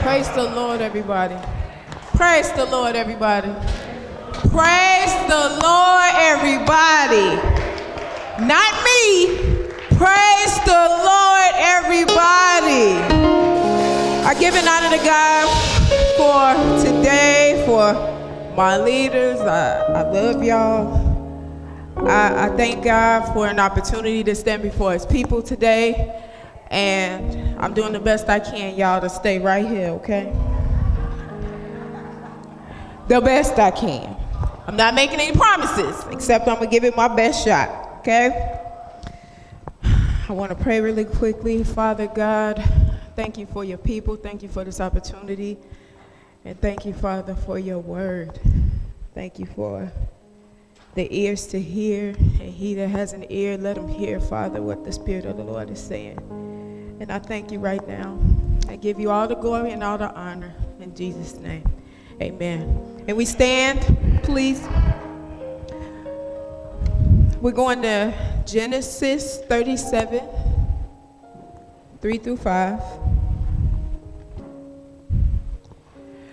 Praise the Lord, everybody. Praise the Lord, everybody. Praise the Lord, everybody. Not me. Praise the Lord, everybody. I give an honor to God for today, for my leaders. I, I love y'all. I, I thank God for an opportunity to stand before His people today. And I'm doing the best I can, y'all, to stay right here, okay? The best I can. I'm not making any promises, except I'm gonna give it my best shot, okay? I wanna pray really quickly. Father God, thank you for your people. Thank you for this opportunity. And thank you, Father, for your word. Thank you for the ears to hear, and he that has an ear, let him hear, Father, what the Spirit of the Lord is saying. And I thank you right now. I give you all the glory and all the honor in Jesus' name. Amen. And we stand, please. We're going to Genesis 37, 3 through 5.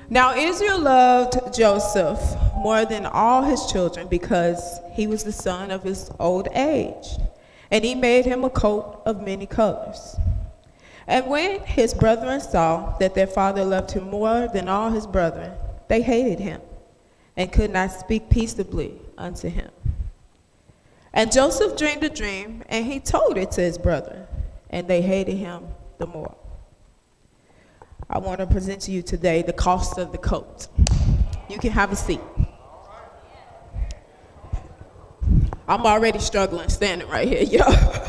Now Israel loved Joseph more than all his children because he was the son of his old age, and he made him a coat of many colors. And when his brethren saw that their father loved him more than all his brethren, they hated him and could not speak peaceably unto him. And Joseph dreamed a dream, and he told it to his brethren, and they hated him the more. I want to present to you today the cost of the coat. You can have a seat. I'm already struggling standing right here, y'all.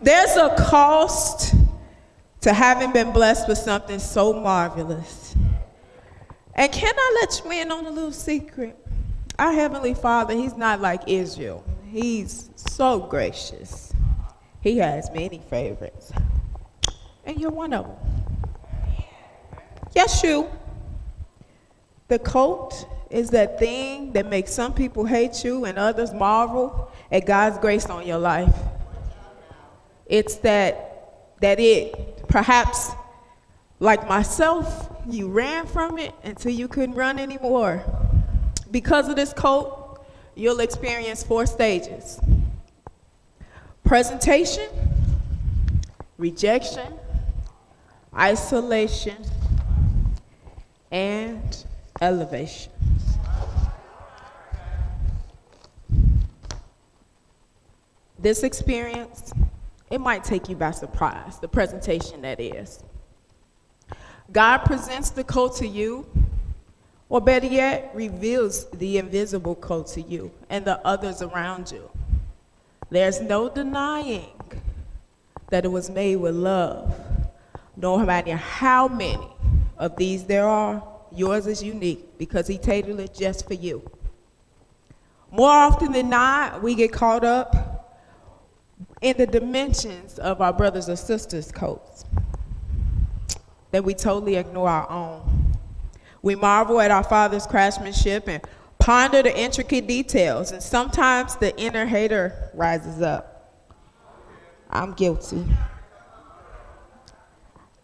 There's a cost to having been blessed with something so marvelous. And can I let you in on a little secret? Our Heavenly Father, He's not like Israel. He's so gracious. He has many favorites. And you're one of them. Yes, you. The coat is that thing that makes some people hate you and others marvel at God's grace on your life. It's that that it perhaps like myself, you ran from it until you couldn't run anymore. Because of this coat, you'll experience four stages. Presentation, rejection, isolation, and elevation. This experience it might take you by surprise, the presentation that is. God presents the coat to you, or better yet, reveals the invisible coat to you and the others around you. There's no denying that it was made with love. No matter how many of these there are, yours is unique because He tailored it just for you. More often than not, we get caught up in the dimensions of our brothers or sisters' coats that we totally ignore our own. We marvel at our Father's craftsmanship and ponder the intricate details, and sometimes the inner hater rises up. I'm guilty.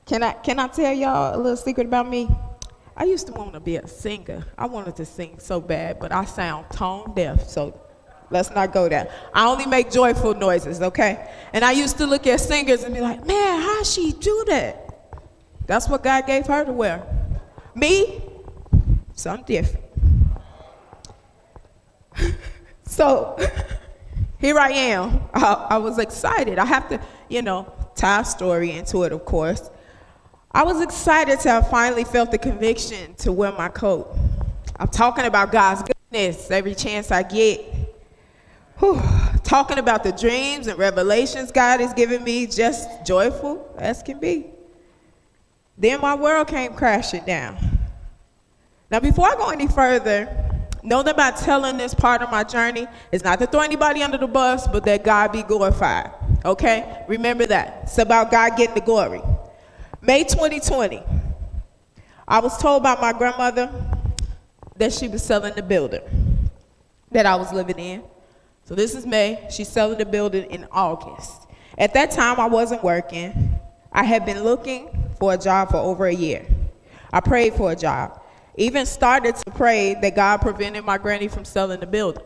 Can I, can I tell y'all a little secret about me? I used to want to be a singer. I wanted to sing so bad, but I sound tone deaf, so Let's not go there. I only make joyful noises, okay? And I used to look at singers and be like, man, how she do that? That's what God gave her to wear. Me, something different. so here I am. I, I, was excited. I have to, you know, tie a story into it, of course. I was excited to have finally felt the conviction to wear my coat. I'm talking about God's goodness every chance I get. Whew, talking about the dreams and revelations God has given me, just joyful as can be. Then my world came crashing down. Now, before I go any further, know that by telling this part of my journey is not to throw anybody under the bus, but that God be glorified. Okay? Remember that. It's about God getting the glory. May 2020, I was told by my grandmother that she was selling the building that I was living in. So this is May. She's selling the building in August. At that time, I wasn't working. I had been looking for a job for over a year. I prayed for a job. Even started to pray that God prevented my granny from selling the building.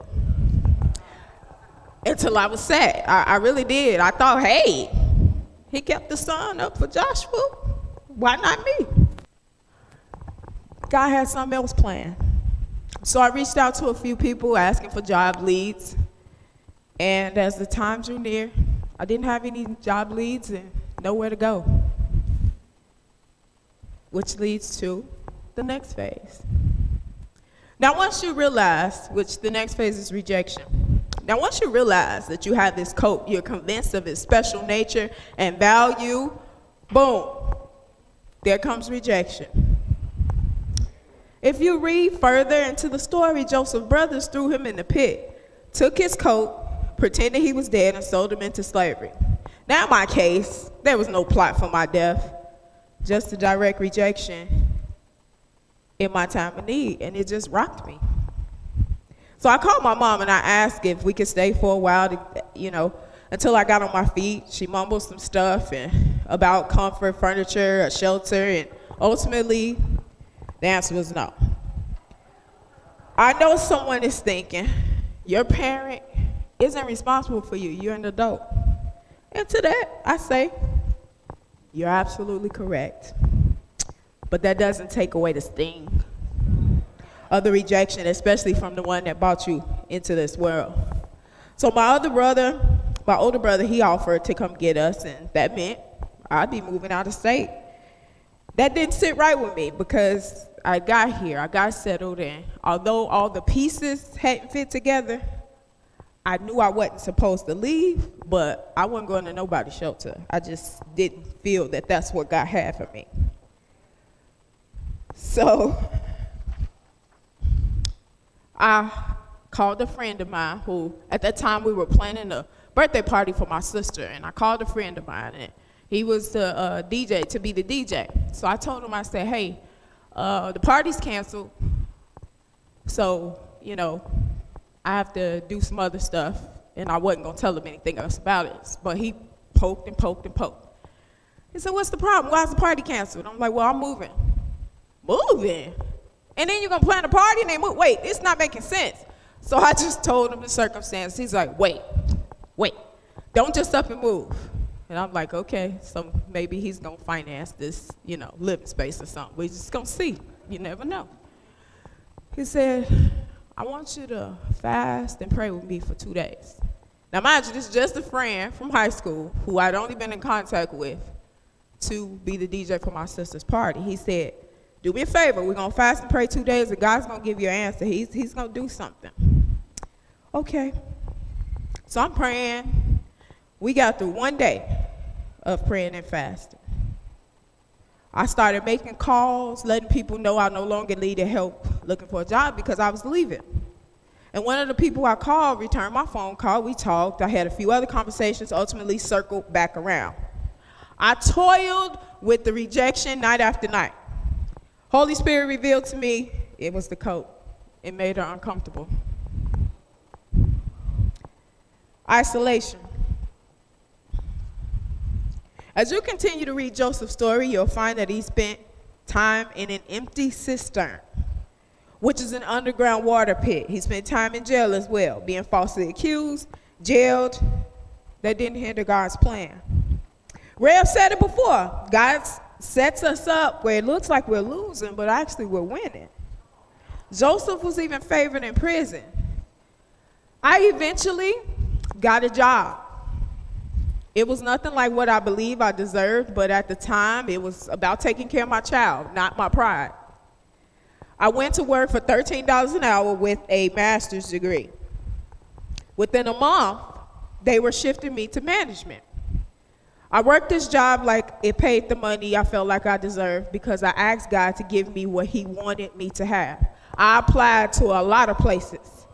Until I was sad. I, I really did. I thought, hey, he kept the sun up for Joshua. Why not me? God had something else planned. So I reached out to a few people asking for job leads. And as the time drew near, I didn't have any job leads and nowhere to go. Which leads to the next phase. Now, once you realize, which the next phase is rejection. Now, once you realize that you have this coat, you're convinced of its special nature and value, boom, there comes rejection. If you read further into the story, Joseph's brothers threw him in the pit, took his coat, pretended he was dead, and sold him into slavery. Now, in my case, there was no plot for my death, just a direct rejection in my time of need, and it just rocked me. So I called my mom and I asked if we could stay for a while, to, you know, until I got on my feet. She mumbled some stuff and about comfort, furniture, a shelter, and ultimately the answer was no. I know someone is thinking, your parent isn't responsible for you, you're an adult. And to that, I say, you're absolutely correct. But that doesn't take away the sting of the rejection, especially from the one that brought you into this world. So my other brother, my older brother, he offered to come get us, and that meant I'd be moving out of state. That didn't sit right with me because I got here, I got settled in. Although all the pieces hadn't fit together, I knew I wasn't supposed to leave, but I wasn't going to nobody's shelter. I just didn't feel that that's what God had for me. So I called a friend of mine who, at that time, we were planning a birthday party for my sister, and I called a friend of mine, and he was the uh, DJ to be the DJ. So I told him, I said, hey, uh, the party's canceled, so, you know, I have to do some other stuff, and I wasn't gonna tell him anything else about it. But he poked and poked and poked. He said, What's the problem? Why is the party canceled? I'm like, Well, I'm moving. Moving? And then you're gonna plan a party and they move? Wait, it's not making sense. So I just told him the circumstance. He's like, Wait, wait, don't just up and move. And I'm like, okay, so maybe he's gonna finance this, you know, living space or something. We're just gonna see. You never know. He said, I want you to fast and pray with me for two days. Now, mind you, this is just a friend from high school who I'd only been in contact with to be the DJ for my sister's party. He said, Do me a favor, we're gonna fast and pray two days, and God's gonna give you an answer. He's, he's gonna do something. Okay. So I'm praying we got through one day of praying and fasting. I started making calls, letting people know I no longer needed help looking for a job because I was leaving. And one of the people I called returned my phone call. We talked. I had a few other conversations, ultimately circled back around. I toiled with the rejection night after night. Holy Spirit revealed to me it was the coat. It made her uncomfortable. Isolation. As you continue to read Joseph's story, you'll find that he spent time in an empty cistern, which is an underground water pit. He spent time in jail as well, being falsely accused, jailed. That didn't hinder God's plan. Rev said it before God sets us up where it looks like we're losing, but actually we're winning. Joseph was even favored in prison. I eventually got a job. It was nothing like what I believe I deserved, but at the time, it was about taking care of my child, not my pride. I went to work for $13 an hour with a master's degree. Within a month, they were shifting me to management. I worked this job like it paid the money I felt like I deserved because I asked God to give me what He wanted me to have. I applied to a lot of places.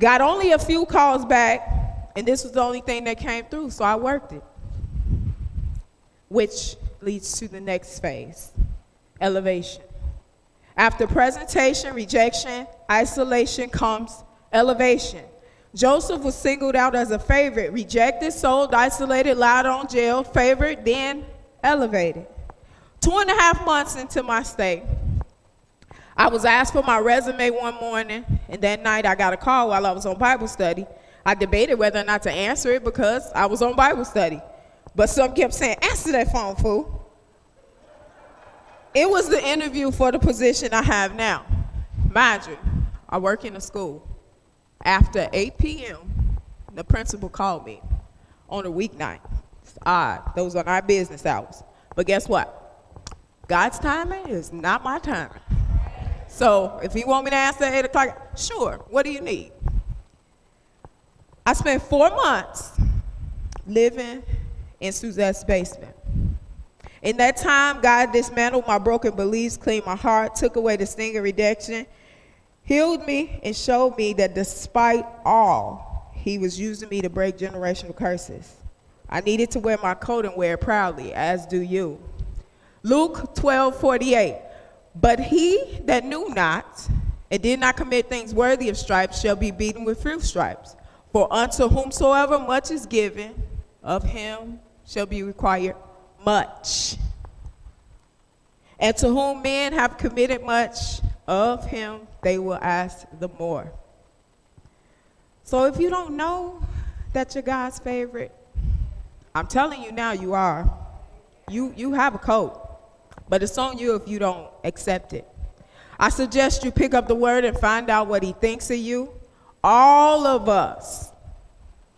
Got only a few calls back, and this was the only thing that came through, so I worked it. Which leads to the next phase elevation. After presentation, rejection, isolation comes elevation. Joseph was singled out as a favorite, rejected, sold, isolated, lied on, jailed, favored, then elevated. Two and a half months into my stay, I was asked for my resume one morning, and that night I got a call while I was on Bible study. I debated whether or not to answer it because I was on Bible study. But some kept saying, Answer that phone, fool. It was the interview for the position I have now. Mind you, I work in a school. After 8 p.m., the principal called me on a weeknight. It's odd. Those are not business hours. But guess what? God's timing is not my timing. So if you want me to answer at 8 o'clock, sure. What do you need? I spent four months living in Suzette's basement. In that time, God dismantled my broken beliefs, cleaned my heart, took away the sting of rejection, healed me, and showed me that despite all, He was using me to break generational curses. I needed to wear my coat and wear it proudly, as do you. Luke 12 48. But he that knew not and did not commit things worthy of stripes shall be beaten with few stripes. For unto whomsoever much is given, of him shall be required much. And to whom men have committed much, of him they will ask the more. So if you don't know that you're God's favorite, I'm telling you now you are. You, you have a coat, but it's on you if you don't accept it. I suggest you pick up the word and find out what he thinks of you. All of us,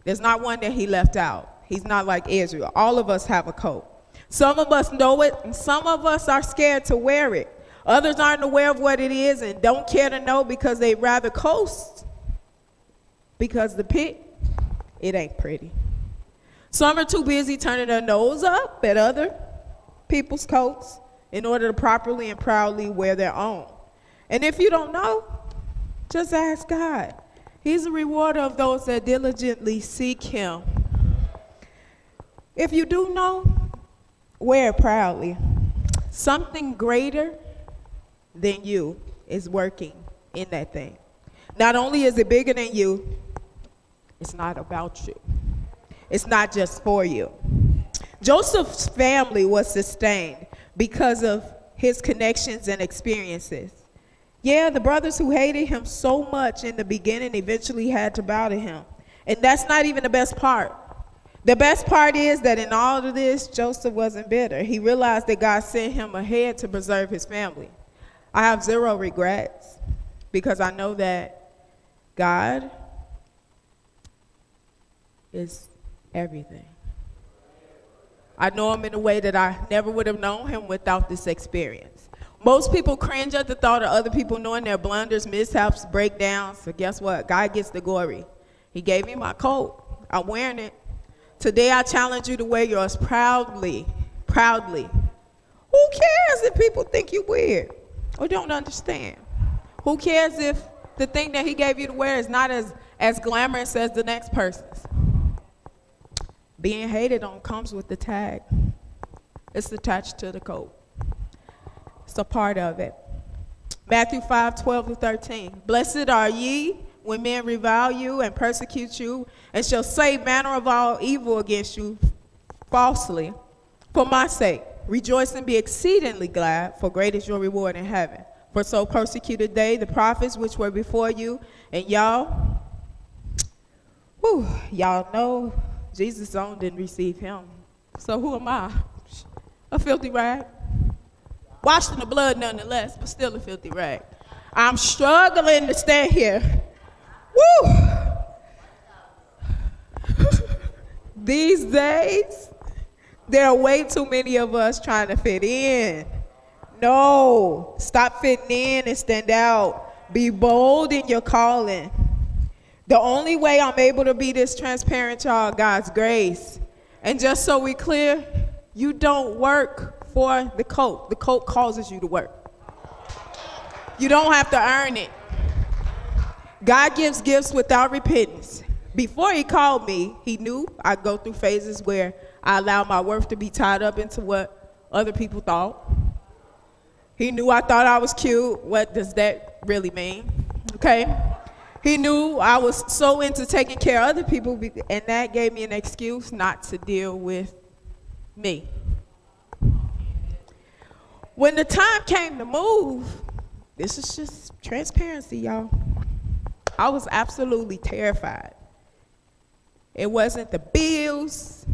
there's not one that he left out. He's not like Israel. All of us have a coat. Some of us know it, and some of us are scared to wear it. Others aren't aware of what it is and don't care to know because they'd rather coast because the pit, it ain't pretty. Some are too busy turning their nose up at other people's coats in order to properly and proudly wear their own. And if you don't know, just ask God. He's a rewarder of those that diligently seek Him. If you do know, wear it proudly. Something greater than you is working in that thing. Not only is it bigger than you, it's not about you, it's not just for you. Joseph's family was sustained because of his connections and experiences. Yeah, the brothers who hated him so much in the beginning eventually had to bow to him. And that's not even the best part. The best part is that in all of this, Joseph wasn't bitter. He realized that God sent him ahead to preserve his family. I have zero regrets because I know that God is everything. I know him in a way that I never would have known him without this experience. Most people cringe at the thought of other people knowing their blunders, mishaps, breakdowns. So guess what? God gets the glory. He gave me my coat. I'm wearing it. Today I challenge you to wear yours proudly. Proudly. Who cares if people think you weird or don't understand? Who cares if the thing that he gave you to wear is not as, as glamorous as the next person's? Being hated on comes with the tag. It's attached to the coat. It's a part of it. Matthew 5, 12 to 13. Blessed are ye when men revile you and persecute you, and shall say manner of all evil against you falsely, for my sake. Rejoice and be exceedingly glad, for great is your reward in heaven. For so persecuted they the prophets which were before you, and y'all, whew, y'all know Jesus' own didn't receive him. So who am I? A filthy rag. Washed in the blood nonetheless, but still a filthy rag. I'm struggling to stay here. Woo! These days, there are way too many of us trying to fit in. No, stop fitting in and stand out. Be bold in your calling. The only way I'm able to be this transparent, y'all, God's grace. And just so we clear, you don't work for the coat. The coat causes you to work. You don't have to earn it. God gives gifts without repentance. Before he called me, he knew I'd go through phases where I allowed my worth to be tied up into what other people thought. He knew I thought I was cute. What does that really mean? Okay? He knew I was so into taking care of other people, and that gave me an excuse not to deal with me. When the time came to move, this is just transparency, y'all. I was absolutely terrified. It wasn't the bills.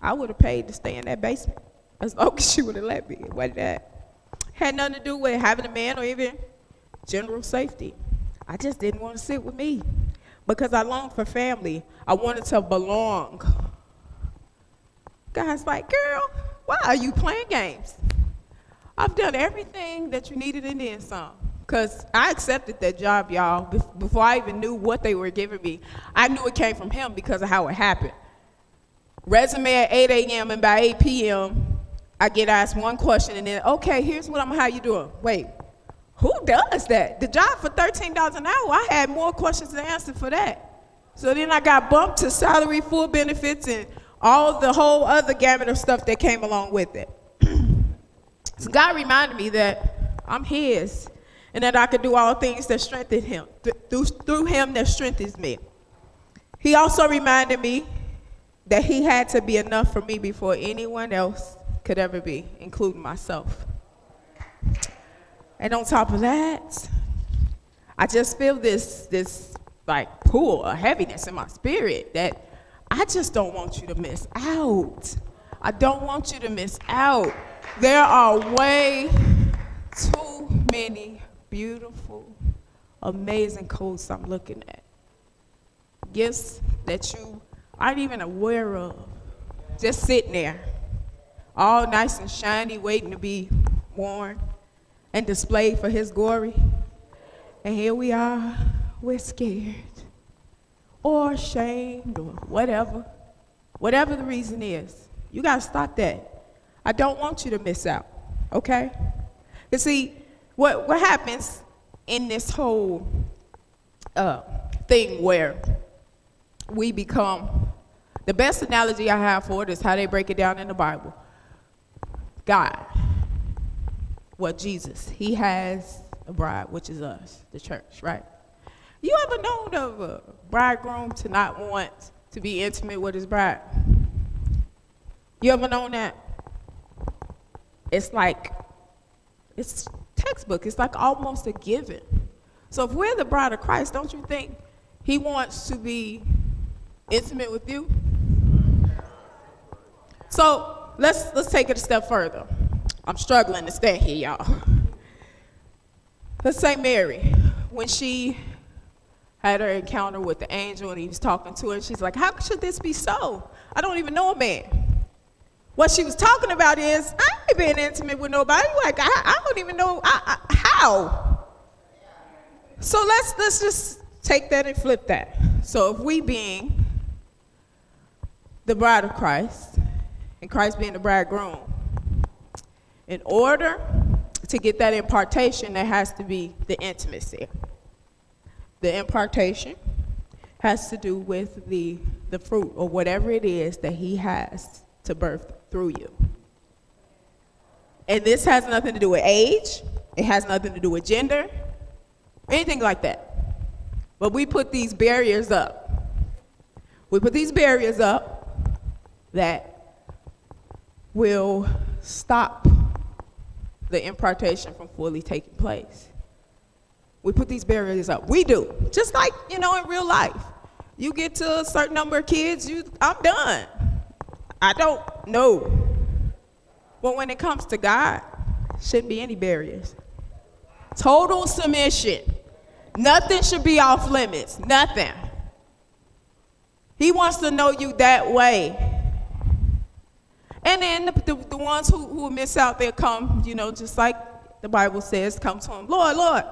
I would have paid to stay in that basement as long as she would have let me. It wasn't that. Had nothing to do with having a man or even general safety. I just didn't want to sit with me because I longed for family. I wanted to belong. God's like, girl, why are you playing games? I've done everything that you needed and then some. Because I accepted that job, y'all, before I even knew what they were giving me. I knew it came from him because of how it happened. Resume at 8 a.m. and by 8 p.m., I get asked one question and then, okay, here's what I'm, how you doing? Wait, who does that? The job for $13 an hour, I had more questions to answer for that. So then I got bumped to salary, full benefits, and all the whole other gamut of stuff that came along with it. So God reminded me that I'm His and that I could do all things that strengthen him, th- through, through him that strengthens me. He also reminded me that he had to be enough for me before anyone else could ever be, including myself. And on top of that, I just feel this, this like pull, a heaviness in my spirit that I just don't want you to miss out. I don't want you to miss out. There are way too many beautiful, amazing coats I'm looking at. Gifts that you aren't even aware of. Just sitting there, all nice and shiny, waiting to be worn and displayed for His glory. And here we are, we're scared or ashamed or whatever. Whatever the reason is, you got to stop that. I don't want you to miss out, okay? You see, what, what happens in this whole uh, thing where we become, the best analogy I have for it is how they break it down in the Bible. God, well, Jesus, he has a bride, which is us, the church, right? You ever known of a bridegroom to not want to be intimate with his bride? You ever known that? It's like, it's textbook. It's like almost a given. So if we're the bride of Christ, don't you think he wants to be intimate with you? So let's let's take it a step further. I'm struggling to stay here, y'all. Let's say Mary, when she had her encounter with the angel and he was talking to her, she's like, How should this be so? I don't even know a man. What she was talking about is, I ain't been intimate with nobody. Like, I, I don't even know I, I, how. So let's, let's just take that and flip that. So if we being the bride of Christ, and Christ being the bridegroom, in order to get that impartation, there has to be the intimacy. The impartation has to do with the, the fruit or whatever it is that he has to birth through you. And this has nothing to do with age, it has nothing to do with gender, anything like that. But we put these barriers up. We put these barriers up that will stop the impartation from fully taking place. We put these barriers up. We do. Just like, you know, in real life. You get to a certain number of kids, you I'm done. I don't know. But when it comes to God, shouldn't be any barriers. Total submission. Nothing should be off limits. Nothing. He wants to know you that way. And then the, the, the ones who, who miss out, they'll come, you know, just like the Bible says, come to him. Lord, Lord,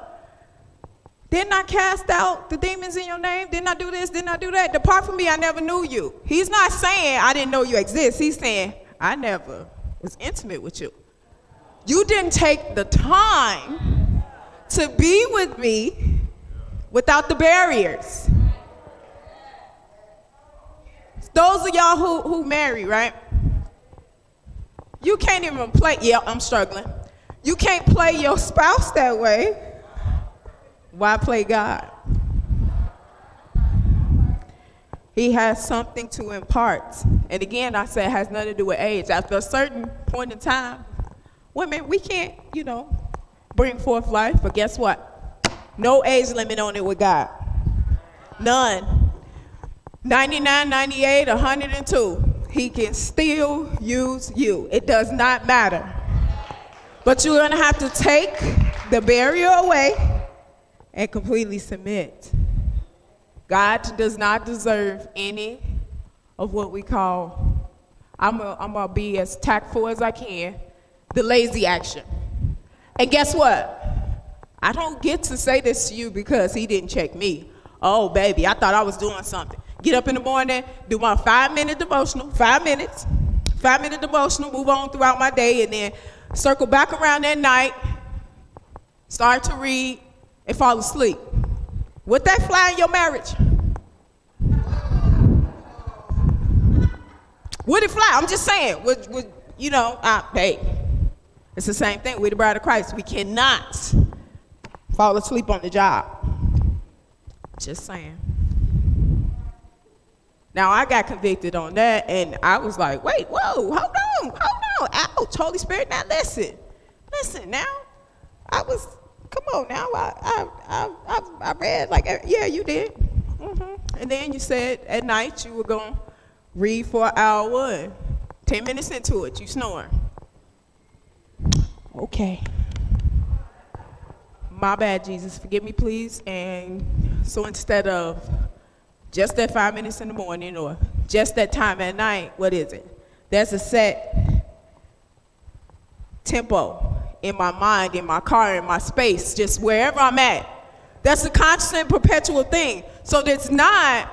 didn't I cast out the demons in your name? Didn't I do this? Didn't I do that? Depart from me, I never knew you. He's not saying I didn't know you exist. He's saying I never was intimate with you. You didn't take the time to be with me without the barriers. Those of y'all who, who marry, right? You can't even play, yeah, I'm struggling. You can't play your spouse that way why play God? He has something to impart. And again, I said it has nothing to do with age. After a certain point in time, women, we can't, you know, bring forth life, but guess what? No age limit on it with God. None. 99, 98, 102. He can still use you. It does not matter. But you're going to have to take the barrier away and completely submit. God does not deserve any of what we call, I'm going to be as tactful as I can, the lazy action. And guess what? I don't get to say this to you because he didn't check me. Oh, baby, I thought I was doing something. Get up in the morning, do my five minute devotional, five minutes, five minute devotional, move on throughout my day, and then circle back around at night, start to read, and fall asleep. Would that fly in your marriage? Would it fly? I'm just saying. Would, would you know, uh, hey, it's the same thing. We're the bride of Christ. We cannot fall asleep on the job. Just saying. Now I got convicted on that, and I was like, wait, whoa, hold on, hold on, ouch, Holy Spirit, now listen, listen, now, I was, come on, now, I, I, I, I, read like, yeah, you did, mm-hmm. and then you said at night you were gonna read for an hour, and ten minutes into it, you snoring. Okay. My bad, Jesus. Forgive me, please. And so instead of just that five minutes in the morning or just that time at night, what is it? There's a set tempo in my mind, in my car, in my space, just wherever I'm at. That's a constant, perpetual thing. So it's not,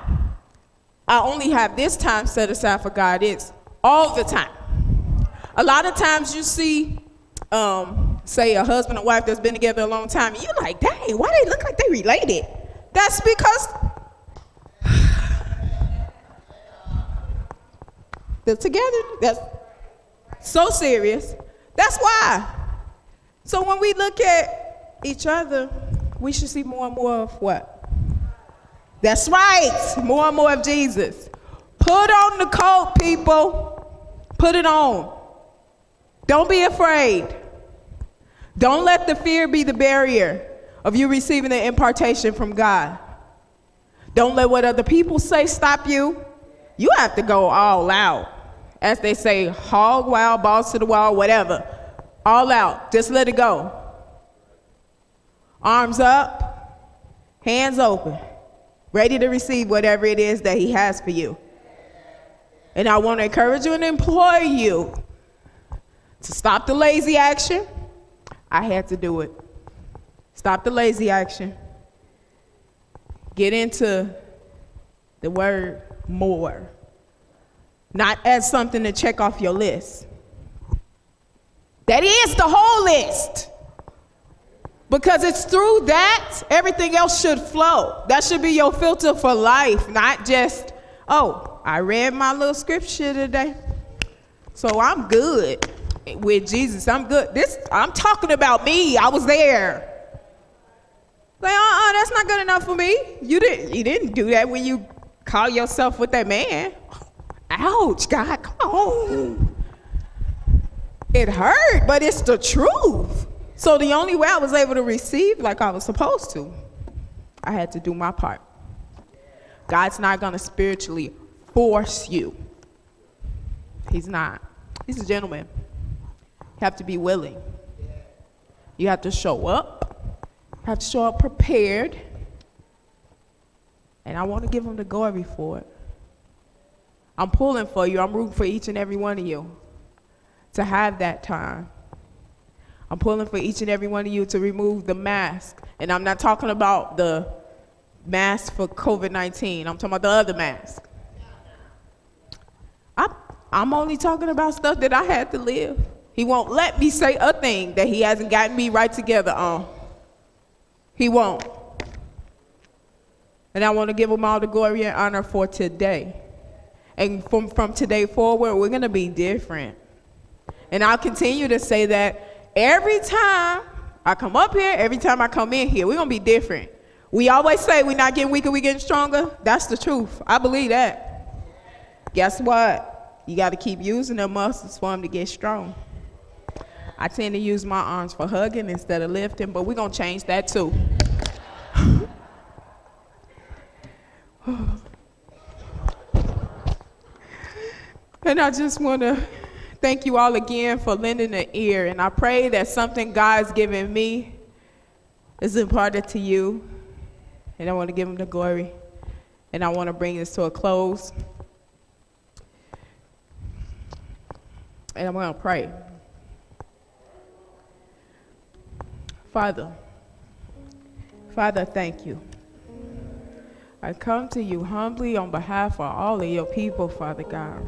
I only have this time set aside for God. It's all the time. A lot of times you see um, say a husband and wife that's been together a long time, and you're like, dang, why they look like they related? That's because they're together. That's so serious. That's why. So when we look at each other, we should see more and more of what? That's right. More and more of Jesus. Put on the coat, people. Put it on. Don't be afraid. Don't let the fear be the barrier of you receiving the impartation from God. Don't let what other people say stop you. You have to go all out. As they say, hog wild, balls to the wall, whatever. All out. Just let it go. Arms up, hands open, ready to receive whatever it is that He has for you. And I want to encourage you and employ you to stop the lazy action I had to do it. Stop the lazy action. Get into the word more. Not as something to check off your list. That is the whole list. Because it's through that everything else should flow. That should be your filter for life, not just, oh, I read my little scripture today, so I'm good with Jesus. I'm good. This I'm talking about me. I was there. Like, uh-uh, that's not good enough for me. You didn't you didn't do that when you call yourself with that man. Ouch, God, come on. It hurt, but it's the truth. So the only way I was able to receive like I was supposed to, I had to do my part. God's not gonna spiritually force you. He's not. He's a gentleman You have to be willing. You have to show up. You have to show up prepared. And I want to give him the glory for it. I'm pulling for you. I'm rooting for each and every one of you to have that time. I'm pulling for each and every one of you to remove the mask. And I'm not talking about the mask for COVID 19, I'm talking about the other mask. I'm, I'm only talking about stuff that I had to live. He won't let me say a thing that he hasn't gotten me right together on. He won't. And I want to give him all the glory and honor for today. And from, from today forward, we're going to be different. And I'll continue to say that every time I come up here, every time I come in here, we're going to be different. We always say we're not getting weaker, we're getting stronger. That's the truth. I believe that. Guess what? You got to keep using the muscles for them to get strong. I tend to use my arms for hugging instead of lifting, but we're going to change that too. and I just want to thank you all again for lending an ear. And I pray that something God's given me is imparted to you. And I want to give him the glory. And I want to bring this to a close. And I'm going to pray. Father, Father, thank you. I come to you humbly on behalf of all of your people, Father God.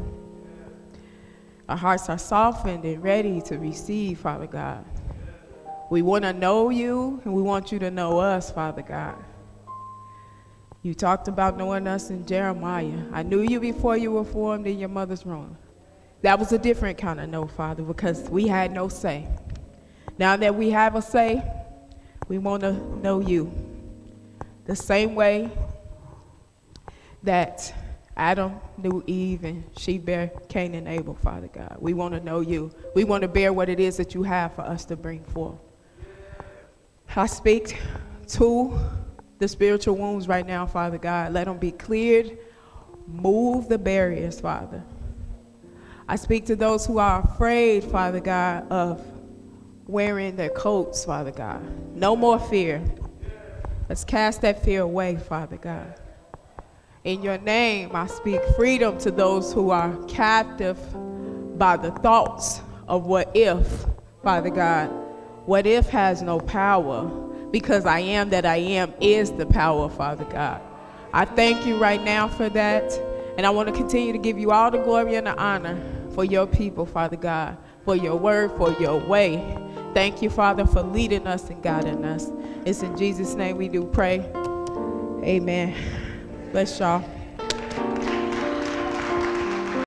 Our hearts are softened and ready to receive, Father God. We want to know you and we want you to know us, Father God. You talked about knowing us in Jeremiah. I knew you before you were formed in your mother's womb. That was a different kind of know, Father, because we had no say. Now that we have a say, we want to know you. The same way that Adam knew Eve and she bare Cain and Abel, Father God. We want to know you. We want to bear what it is that you have for us to bring forth. I speak to the spiritual wounds right now, Father God. Let them be cleared. Move the barriers, Father. I speak to those who are afraid, Father God, of wearing their coats, Father God. No more fear. Let's cast that fear away, Father God. In your name, I speak freedom to those who are captive by the thoughts of what if, Father God. What if has no power because I am that I am is the power, Father God. I thank you right now for that. And I want to continue to give you all the glory and the honor for your people, Father God, for your word, for your way. Thank you, Father, for leading us and guiding us. It's in Jesus' name we do pray. Amen. Bless y'all.